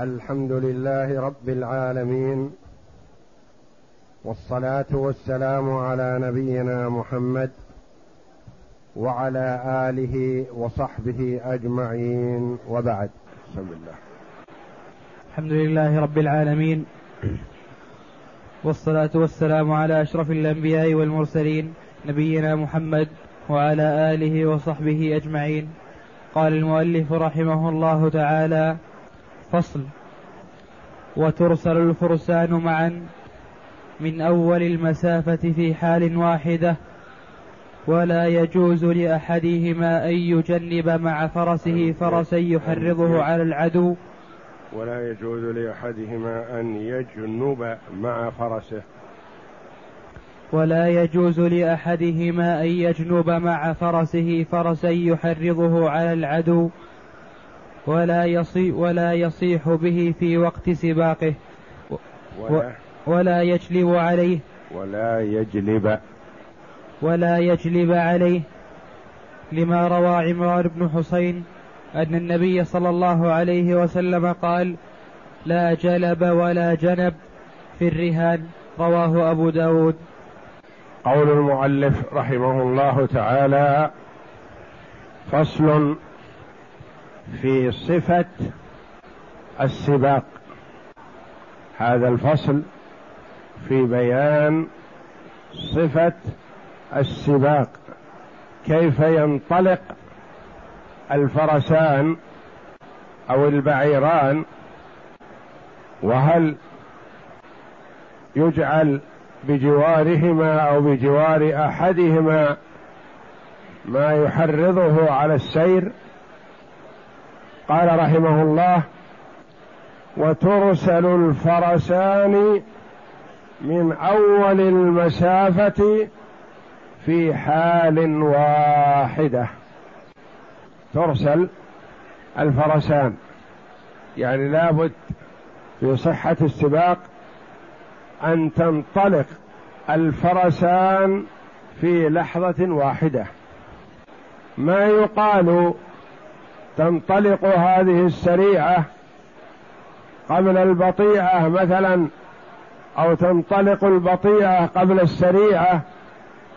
الحمد لله رب العالمين والصلاة والسلام على نبينا محمد وعلى آله وصحبه أجمعين وبعد. بسم الله الحمد لله رب العالمين والصلاة والسلام على أشرف الأنبياء والمرسلين نبينا محمد وعلى آله وصحبه أجمعين. قال المؤلف رحمه الله تعالى فصل وترسل الفرسان معا من أول المسافة في حال واحدة ولا يجوز لأحدهما أن يجنب مع فرسه فرسا يحرضه على العدو. ولا يجوز لأحدهما أن يجنب مع فرسه. ولا يجوز لأحدهما أن يجنب مع فرسه فرسا يحرضه على العدو. ولا يصيح ولا يصيح به في وقت سباقه. ولا, ولا يجلب عليه. ولا يجلب. ولا يجلب عليه. لما روى عمران بن حسين أن النبي صلى الله عليه وسلم قال لا جلب ولا جنب في الرهان. رواه أبو داود. قول المؤلف رحمه الله تعالى فصل في صفة السباق. هذا الفصل في بيان صفة السباق. كيف ينطلق الفرسان أو البعيران؟ وهل يجعل بجوارهما أو بجوار أحدهما ما يحرضه على السير؟ قال رحمه الله وترسل الفرسان من أول المسافة في حال واحدة. ترسل الفرسان يعني لابد في صحة السباق أن تنطلق الفرسان في لحظة واحدة. ما يقال تنطلق هذه السريعة قبل البطيئه مثلا أو تنطلق البطيئه قبل السريعة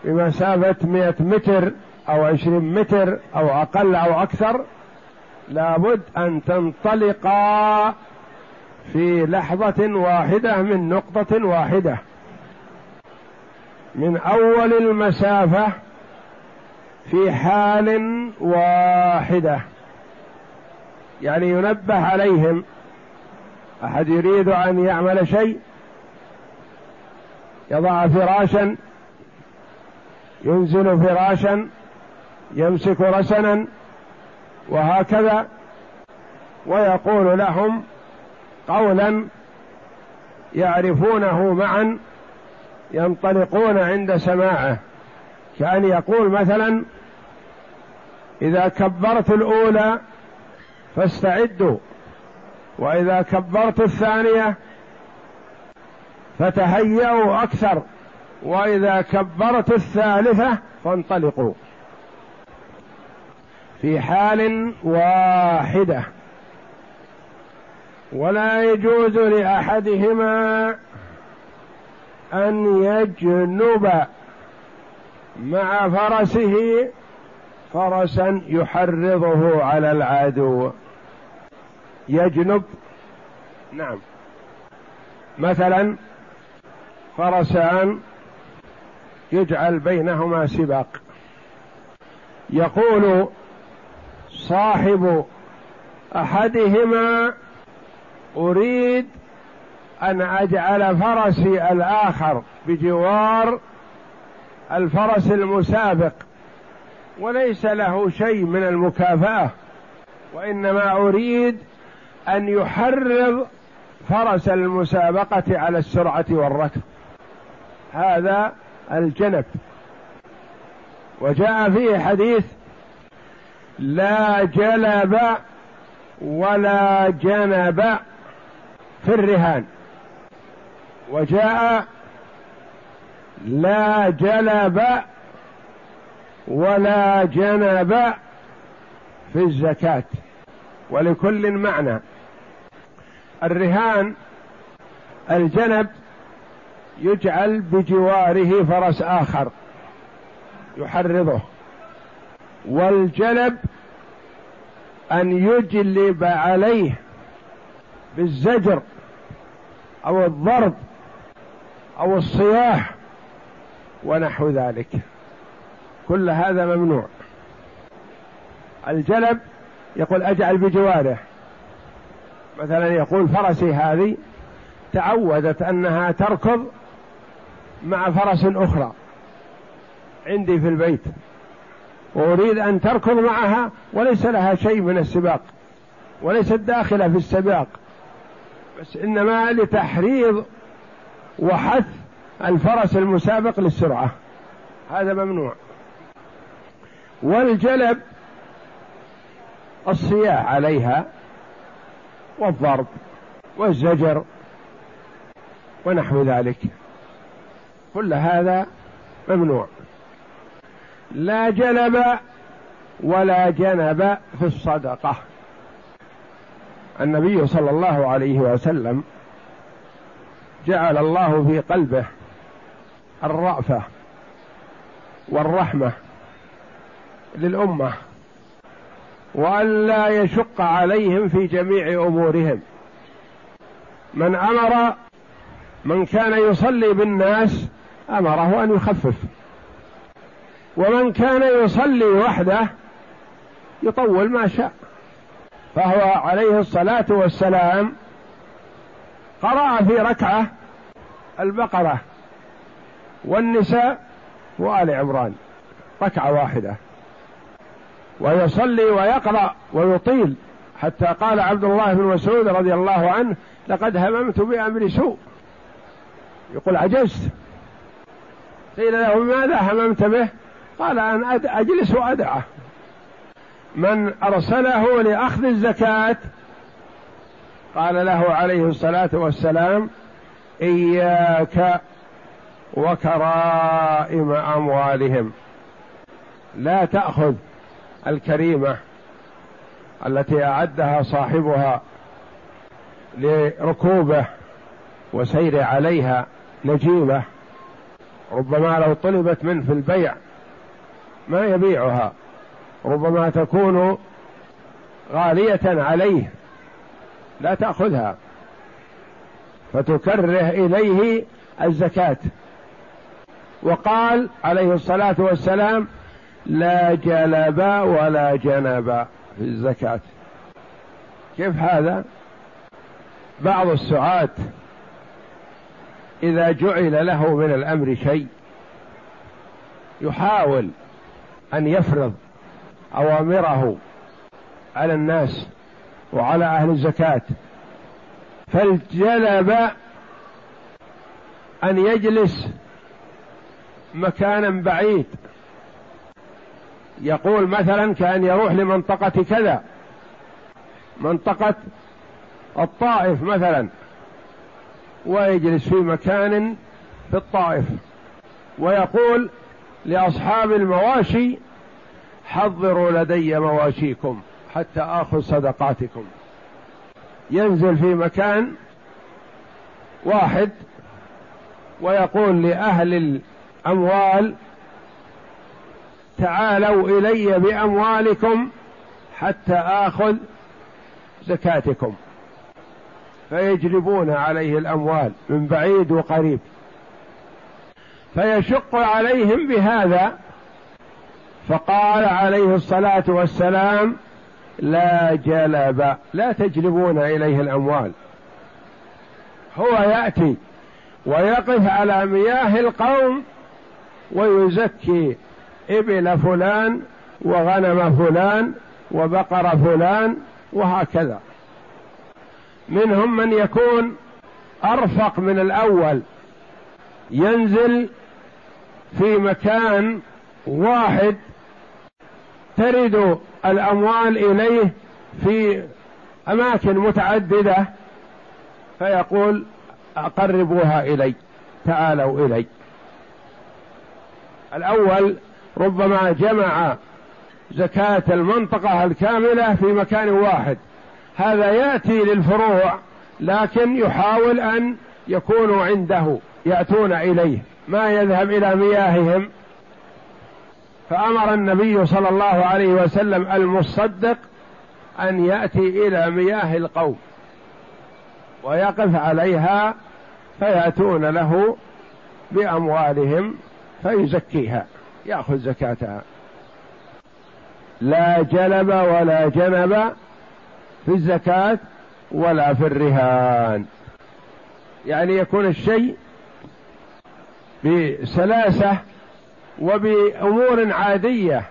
بمسافة مئة متر أو عشرين متر أو أقل أو أكثر لابد أن تنطلقا في لحظة واحدة من نقطة واحدة. من أول المسافة في حال واحدة. يعني ينبه عليهم. أحد يريد أن يعمل شيء؟ يضع فراشا ينزل فراشا يمسك رسنا وهكذا ويقول لهم قولا يعرفونه معا ينطلقون عند سماعه. كأن يقول مثلا إذا كبرت الأولى فاستعدوا. وإذا كبرت الثانية فتهيأوا أكثر. وإذا كبرت الثالثة فانطلقوا. في حال واحدة. ولا يجوز لأحدهما أن يجنب مع فرسه فرسا يحرضه على العدو. يجنب نعم. مثلا فرسان يجعل بينهما سباق. يقول صاحب أحدهما أريد أن أجعل فرسي الآخر بجوار الفرس المسابق وليس له شيء من المكافأة وإنما أريد أن يحرض فرس المسابقة على السرعة والركض. هذا الجنب. وجاء فيه حديث لا جلب ولا جنب في الرهان. وجاء لا جلب ولا جنب في الزكاة. ولكل معنى. الرهان الجنب يجعل بجواره فرس آخر يحرضه. والجلب أن يجلب عليه بالزجر أو الضرب أو الصياح ونحو ذلك. كل هذا ممنوع. الجلب يقول أجعل بجواره. مثلا يقول فرسي هذه تعودت أنها تركض مع فرس أخرى عندي في البيت وأريد أن تركض معها وليس لها شيء من السباق وليست داخلة في السباق بس إنما لتحريض وحث الفرس المسابق للسرعة. هذا ممنوع. والجلب الصياح عليها والضرب والزجر ونحو ذلك. كل هذا ممنوع. لا جلب ولا جنب في الصدقة. النبي صلى الله عليه وسلم جعل الله في قلبه الرأفة والرحمة للأمة. وأن لا يشق عليهم في جميع أمورهم. من أمر من كان يصلي بالناس أمره أن يخفف. ومن كان يصلي وحده يطول ما شاء. فهو عليه الصلاة والسلام قرأ في ركعة البقرة والنساء وآل عمران. ركعة واحدة. ويصلي ويقرأ ويطيل. حتى قال عبد الله بن مسعود رضي الله عنه لقد هممت بأمر سوء. يقول عجزت. قيل له ماذا هممت به؟ قال أن أجلس وأدعه. من أرسله لأخذ الزكاة؟ قال له عليه الصلاة والسلام إياك وكرائم أموالهم. لا تأخذ الكريمة التي أعدها صاحبها لركوبه وسير عليها نجيبة ربما لو طلبت منه في البيع ما يبيعها. ربما تكون غالية عليه لا تأخذها. فتكره إليه الزكاة. وقال عليه الصلاة والسلام لا جلب ولا جنب في الزكاة. كيف هذا؟ بعض السعاة إذا جعل له من الأمر شيء يحاول أن يفرض أوامره على الناس وعلى أهل الزكاة فالجلب أن يجلس مكانا بعيد يقول مثلا كأن يروح لمنطقة كذا. منطقة الطائف مثلا. ويجلس في مكان في الطائف. ويقول لأصحاب المواشي حضروا لدي مواشيكم حتى آخذ صدقاتكم. ينزل في مكان واحد ويقول لأهل الأموال تعالوا إلي بأموالكم حتى آخذ زكاتكم. فيجلبون عليه الأموال من بعيد وقريب. فيشق عليهم بهذا فقال عليه الصلاة والسلام لا جلب لا تجلبون إليه الأموال. هو يأتي ويقف على مياه القوم ويزكي إبل فلان وغنم فلان وبقر فلان وهكذا. منهم من يكون أرفق من الأول ينزل في مكان واحد ترد الأموال إليه في أماكن متعددة فيقول أقربوها إلي تعالوا إلي. الأول ربما جمع زكاة المنطقة الكاملة في مكان واحد. هذا يأتي للفروع لكن يحاول أن يكونوا عنده يأتون إليه. ما يذهب إلى مياههم. فأمر النبي صلى الله عليه وسلم المصدق أن يأتي إلى مياه القوم. ويقف عليها فيأتون له بأموالهم فيزكيها. يأخذ زكاتها لا جلب ولا جنب في الزكاة ولا في الرهان. يعني يكون الشيء بسلاسة وبأمور عادية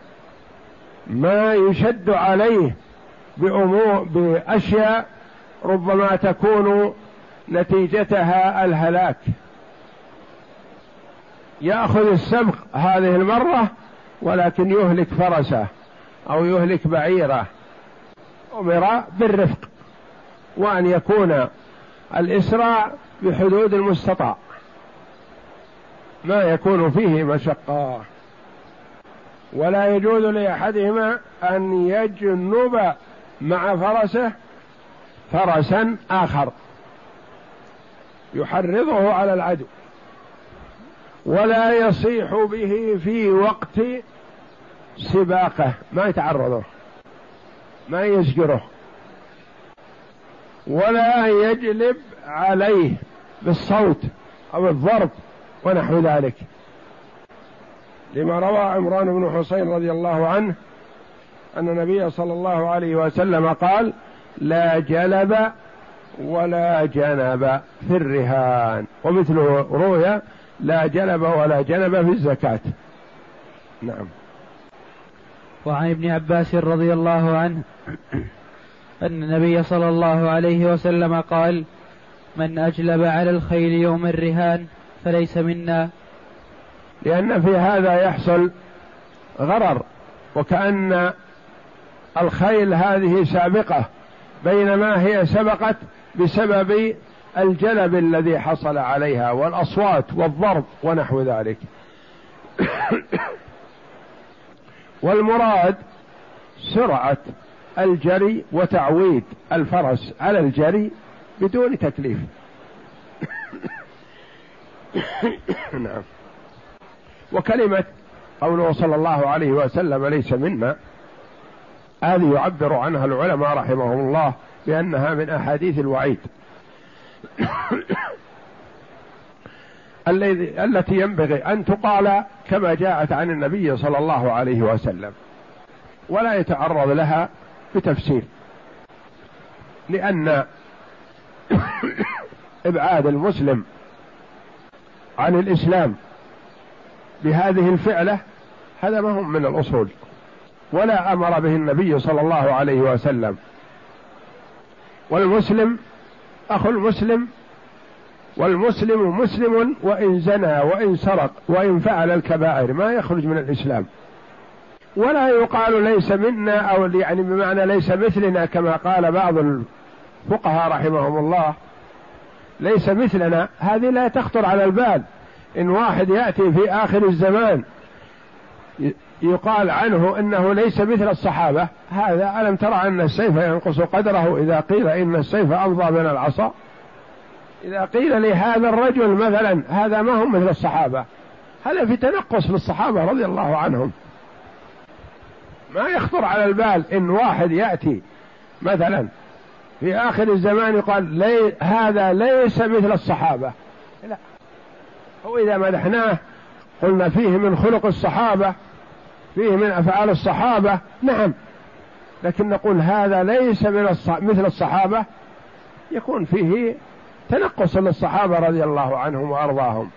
ما يشد عليه بأمور بأشياء ربما تكون نتيجتها الهلاك. ياخذ السبق هذه المره ولكن يهلك فرسه أو يهلك بعيره. أمر بالرفق وان يكون الاسراع بحدود المستطاع. ما يكون فيه مشقه. ولا يجوز لأحدهما أن يجنب مع فرسه فرسا آخر. يحرضه على العدو. ولا يصيح به في وقت سباقه. ما يتعرضه ما يزجره ولا يجلب عليه بالصوت أو الضرب ونحو ذلك. لما روى عمران بن حسين رضي الله عنه أن النبي صلى الله عليه وسلم قال لا جلب ولا جنب في الرهان. ومثله روي لا جلب ولا جنب في الزكاة. نعم. وعن ابن عباس رضي الله عنه أن النبي صلى الله عليه وسلم قال من أجلب على الخيل يوم الرهان فليس منا. لأن في هذا يحصل غرر وكأن الخيل هذه سابقة بينما هي سبقت بسبب الجلب الذي حصل عليها والأصوات والضرب ونحو ذلك. والمراد سرعة الجري وتعويد الفرس على الجري بدون تكليف. نعم. وكلمة قوله صلى الله عليه وسلم ليس منا هذه يعبر عنها العلماء رحمهم الله بأنها من أحاديث الوعيد. التي ينبغي أن تقال كما جاءت عن النبي صلى الله عليه وسلم. ولا يتعرض لها بتفسير. لأن إبعاد المسلم عن الإسلام بهذه الفعلة هذا ما هم من الأصول. ولا أمر به النبي صلى الله عليه وسلم. والمسلم اخو المسلم والمسلم مسلم وإن زنى وإن سرق وإن فعل الكبائر ما يخرج من الإسلام. ولا يقال ليس منا أو يعني بمعنى ليس مثلنا كما قال بعض الفقهاء رحمهم الله. ليس مثلنا هذه لا تخطر على البال. إن واحد يأتي في آخر الزمان يقال عنه إنه ليس مثل الصحابة. هذا ألم ترى أن السيف ينقص قدره؟ إذا قيل إن السيف امضى من العصا. إذا قيل لهذا الرجل مثلا هذا ما هو مثل الصحابة. هذا في تنقص للصحابة رضي الله عنهم. ما يخطر على البال إن واحد يأتي مثلا في آخر الزمان يقال لي هذا ليس مثل الصحابة. لا. هو إذا مدحناه قلنا فيه من خلق الصحابة فيه من أفعال الصحابة نعم. لكن نقول هذا ليس من الص... مثل الصحابة. يكون فيه تنقص للصحابة رضي الله عنهم وأرضاهم.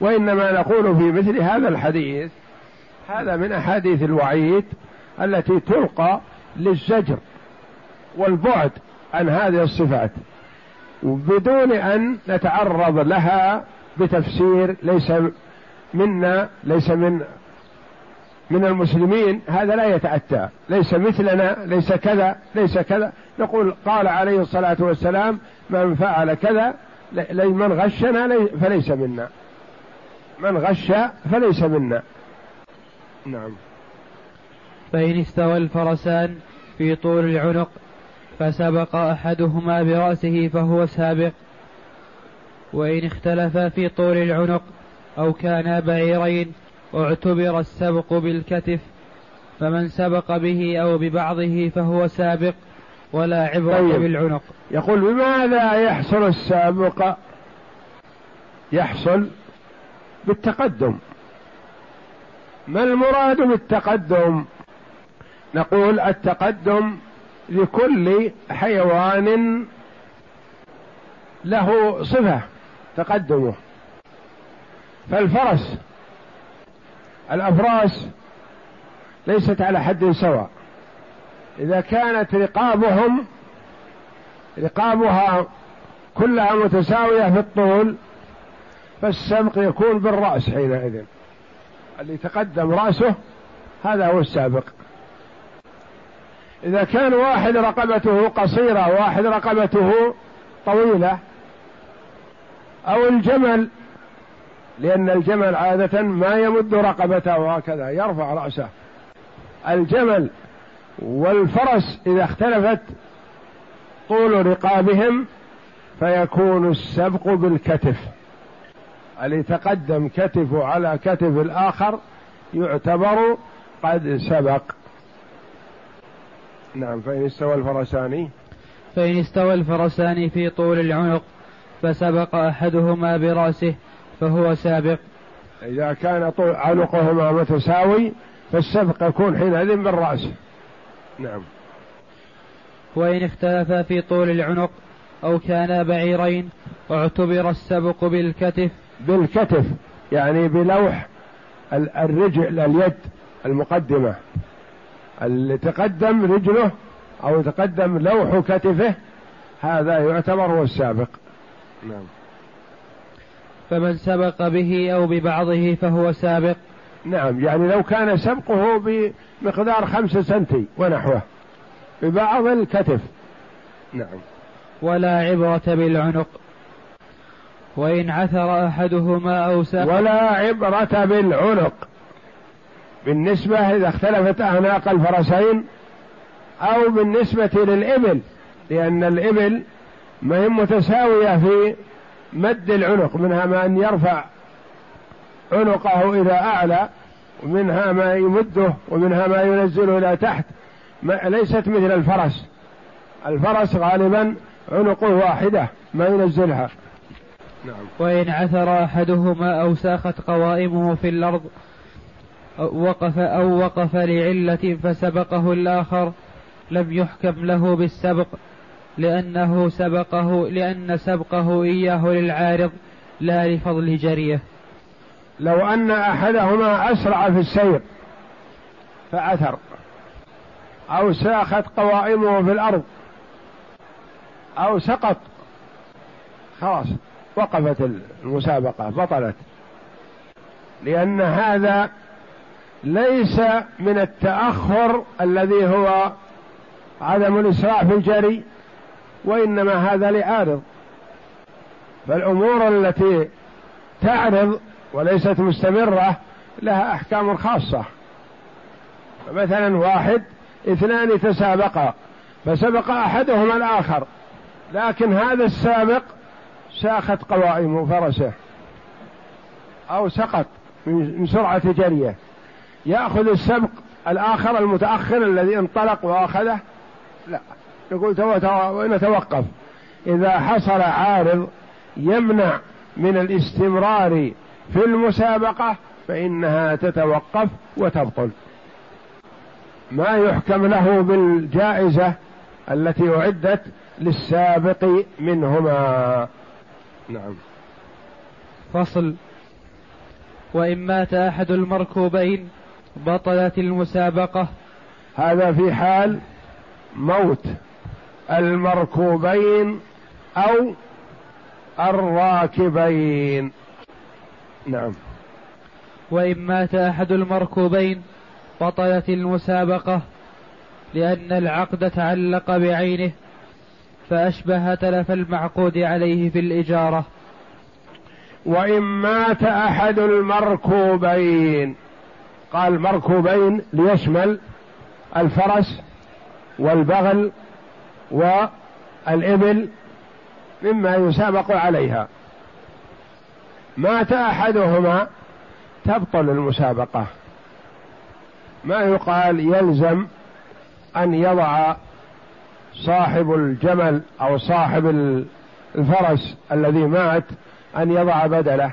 وإنما نقول في مثل هذا الحديث هذا من أحاديث الوعيد التي تلقى للزجر والبعد عن هذه الصفات. بدون أن نتعرض لها بتفسير ليس منا ليس من من المسلمين هذا لا يتأتى. ليس مثلنا ليس كذا ليس كذا. نقول قال عليه الصلاة والسلام من فعل كذا من غشنا فليس منا. من غش فليس منا. نعم. فإن استوى الفرسان في طول العنق فسبق أحدهما برأسه فهو سابق. وإن اختلفا في طول العنق أو كانا بعيرين اعتبر السبق بالكتف فمن سبق به أو ببعضه فهو سابق ولا عبرة طيب. بالعنق. يقول بماذا يحصل السابق؟ يحصل بالتقدم. ما المراد بالتقدم؟ نقول التقدم لكل حيوان له صفة تقدمه. فالفرس الافراس ليست على حد سواء. إذا كانت رقابهم رقابها كلها متساوية في الطول فالسبق يكون بالرأس حينئذ. اللي تقدم رأسه هذا هو السابق. إذا كان واحد رقبته قصيرة واحد رقبته طويلة أو الجمل لأن الجمل عادة ما يمد رقبته هكذا يرفع رأسه. الجمل والفرس إذا اختلفت طول رقابهم فيكون السبق بالكتف. اللي تقدم كتفه على كتف الآخر يعتبر قد سبق. نعم فإن استوى الفرسان. فإن استوى الفرسان في طول العنق فسبق أحدهما برأسه فهو سابق. إذا كان طول عنقهما متساوي فالسبق يكون حينئذ بالرأس. نعم. وإن اختلفا في طول العنق أو كانا بعيرين اعتبر السبق بالكتف. بالكتف يعني بلوح الرجل اليد المقدمة. اللي تقدم رجله أو تقدم لوح كتفه هذا يعتبر هو السابق. نعم. فمن سبق به أو ببعضه فهو سابق. نعم يعني لو كان سبقه بمقدار خمسة سنتي ونحوه ببعض الكتف. نعم. ولا عبرة بالعنق. وإن عثر أحدهما أو سبق ولا عبرة بالعنق. بالنسبة إذا اختلفت أعناق الفرسين أو بالنسبة للإبل لأن الإبل ما هي متساوية في مد العنق منها ما أن يرفع عنقه إلى أعلى ومنها ما يمده ومنها ما ينزله إلى تحت. ما ليست مثل الفرس. الفرس غالبا عنقه واحدة ما ينزلها. نعم. وإن عثر أحدهما أو ساخت قوائمه في الأرض وقف أو وقف لعلة فسبقه الآخر لم يحكم له بالسبق. لأنه سبقه لأن سبقه إياه للعارض لا لفضل جريه. لو أن أحدهما أسرع في السير فعثر أو ساخت قوائمه في الأرض أو سقط خلاص وقفت المسابقة بطلت. لأن هذا ليس من التأخر الذي هو عدم الإسراع في الجري. وإنما هذا لعارض فالأمور التي تعرض وليست مستمرة لها أحكام خاصة. مثلا واحد اثنان تسابقا فسبق أحدهما الآخر لكن هذا السابق ساخت قوائم فرسه أو سقط من سرعة جريه. يأخذ السبق الآخر المتأخر الذي انطلق وأخذه؟ لا. نقول نتوقف إذا حصل عارض يمنع من الاستمرار في المسابقة فإنها تتوقف وتبطل. ما يحكم له بالجائزة التي أعدت للسابق منهما. نعم. فصل. وإن مات أحد المركوبين بطلت المسابقة. هذا في حال موت. المركوبين أو الراكبين. نعم. وإن مات أحد المركوبين بطلت المسابقة لأن العقد تعلق بعينه فأشبه تلف المعقود عليه في الإجارة. وإن مات أحد المركوبين قال مركوبين ليشمل الفرس والبغل والإبل مما يسابق عليها. مات أحدهما تبطل المسابقة. ما يقال يلزم أن يضع صاحب الجمل أو صاحب الفرس الذي مات أن يضع بدله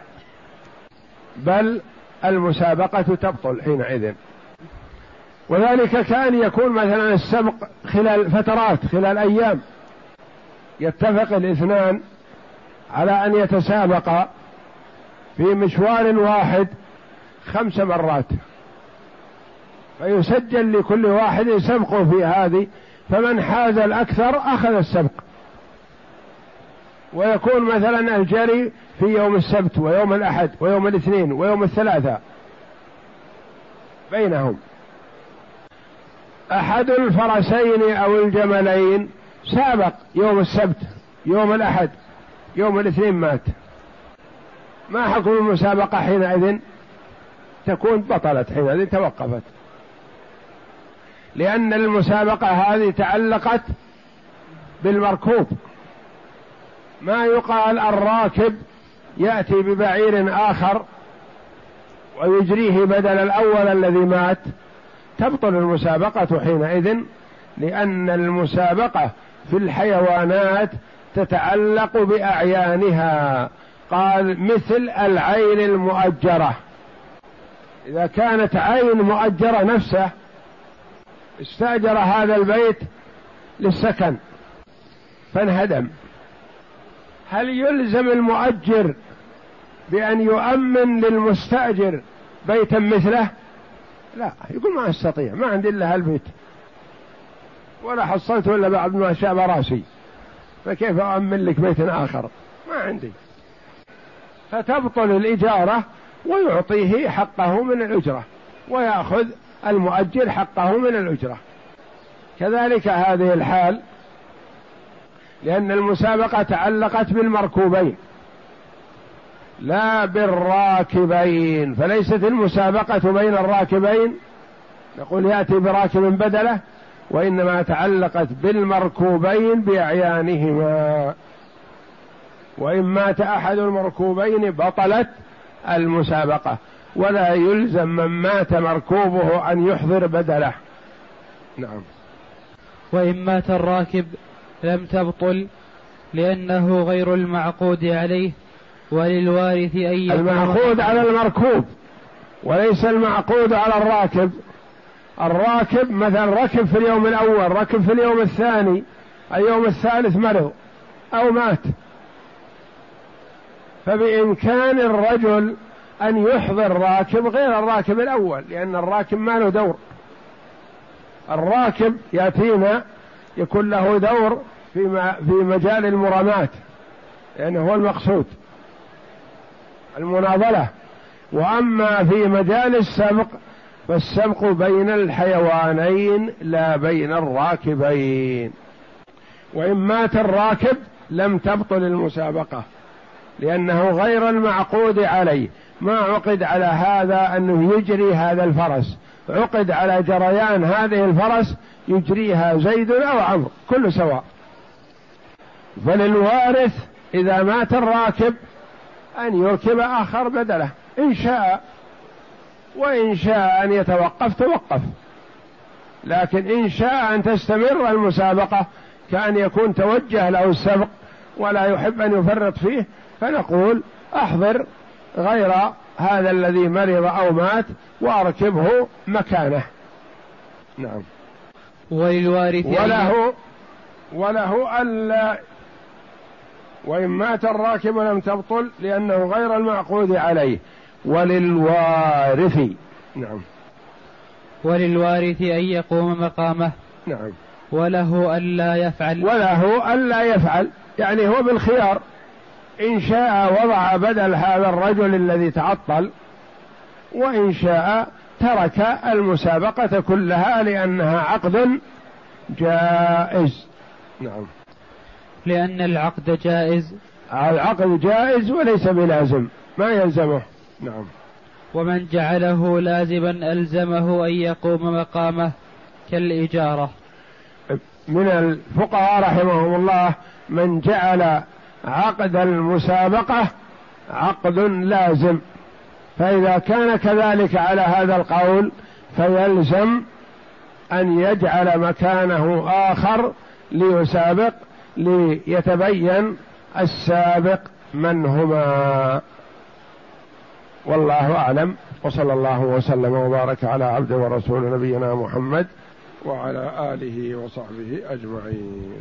بل المسابقة تبطل حينئذ. وذلك كان يكون مثلا السبق خلال فترات خلال أيام. يتفق الاثنان على أن يتسابقا في مشوار واحد خمس مرات. فيسجل لكل واحد سبق في هذه فمن حاز الأكثر أخذ السبق. ويكون مثلا الجري في يوم السبت ويوم الأحد ويوم الاثنين ويوم الثلاثاء. بينهم. أحد الفرسين أو الجملين سابق يوم السبت يوم الأحد يوم الاثنين مات. ما حكم المسابقة حينئذ؟ تكون بطلت حينئذ توقفت. لأن المسابقة هذه تعلقت بالمركوب. ما يقال الراكب يأتي ببعير آخر ويجريه بدل الأول الذي مات. تبطل المسابقة حينئذ لأن المسابقة في الحيوانات تتعلق بأعيانها. قال مثل العين المؤجرة. إذا كانت عين مؤجرة نفسه استأجر هذا البيت للسكن فانهدم. هل يلزم المؤجر بأن يؤمن للمستأجر بيتا مثله؟ لا يقول ما أستطيع ما عندي إلا هالبيت. ولا حصلت إلا بعد ما شاب راسي. فكيف أؤمن لك بيت آخر؟ ما عندي. فتبطل الإجارة ويعطيه حقه من الأجرة ويأخذ المؤجر حقه من الأجرة. كذلك هذه الحال لأن المسابقة تعلقت بالمركوبين. لا بالراكبين فليست المسابقة بين الراكبين؟ نقول يأتي براكب بدلة وإنما تعلقت بالمركوبين بأعيانهما. وإن مات أحد المركوبين بطلت المسابقة. ولا يلزم من مات مركوبه أن يحضر بدلة. نعم. وإن مات الراكب لم تبطل لأنه غير المعقود عليه. وللوارث أن المعقود على المركوب وليس المعقود على الراكب. الراكب مثلا ركب في اليوم الأول ركب في اليوم الثاني اليوم الثالث مرض أو مات. فبإمكان الرجل أن يحضر راكب غير الراكب الأول لأن الراكب ما له دور. الراكب يأتينا يكون له دور في مجال المرامات لأنه هو المقصود. المناضلة وأما في مجال السبق فالسبق بين الحيوانين لا بين الراكبين. وإن مات الراكب لم تبطل المسابقة لأنه غير المعقود عليه. ما عقد على هذا أنه يجري هذا الفرس. عقد على جريان هذه الفرس يجريها زيد أو عمرو كل سواء. فللوارث إذا مات الراكب أن يركب آخر بدله. إن شاء وإن شاء أن يتوقف توقف. لكن إن شاء أن تستمر المسابقة كأن يكون توجه له السبق ولا يحب أن يفرط فيه فنقول أحضر غير هذا الذي مرض أو مات وأركبه مكانه. نعم. وللوارث وله وله ألا وإن مات الراكب لم تبطل لأنه غير المعقود عليه. وللوارث. نعم. وللوارث أن يقوم مقامه. نعم. وله ألا يفعل. وله ألا يفعل. يعني هو بالخيار. إن شاء وضع بدل هذا الرجل الذي تعطل. وإن شاء ترك المسابقة كلها لأنها عقد جائز. نعم. لأن العقد جائز. العقد جائز وليس بلازم. ما يلزمه؟ نعم. ومن جعله لازما ألزمه أن يقوم مقامه كالإجارة. من الفقهاء رحمهم الله من جعل عقد المسابقة عقد لازم. فإذا كان كذلك على هذا القول فيلزم أن يجعل مكانه آخر ليسابق ليتبين السابق من هما والله أعلم. وصلى الله وسلم وبارك على عبد ورسول نبينا محمد وعلى آله وصحبه أجمعين.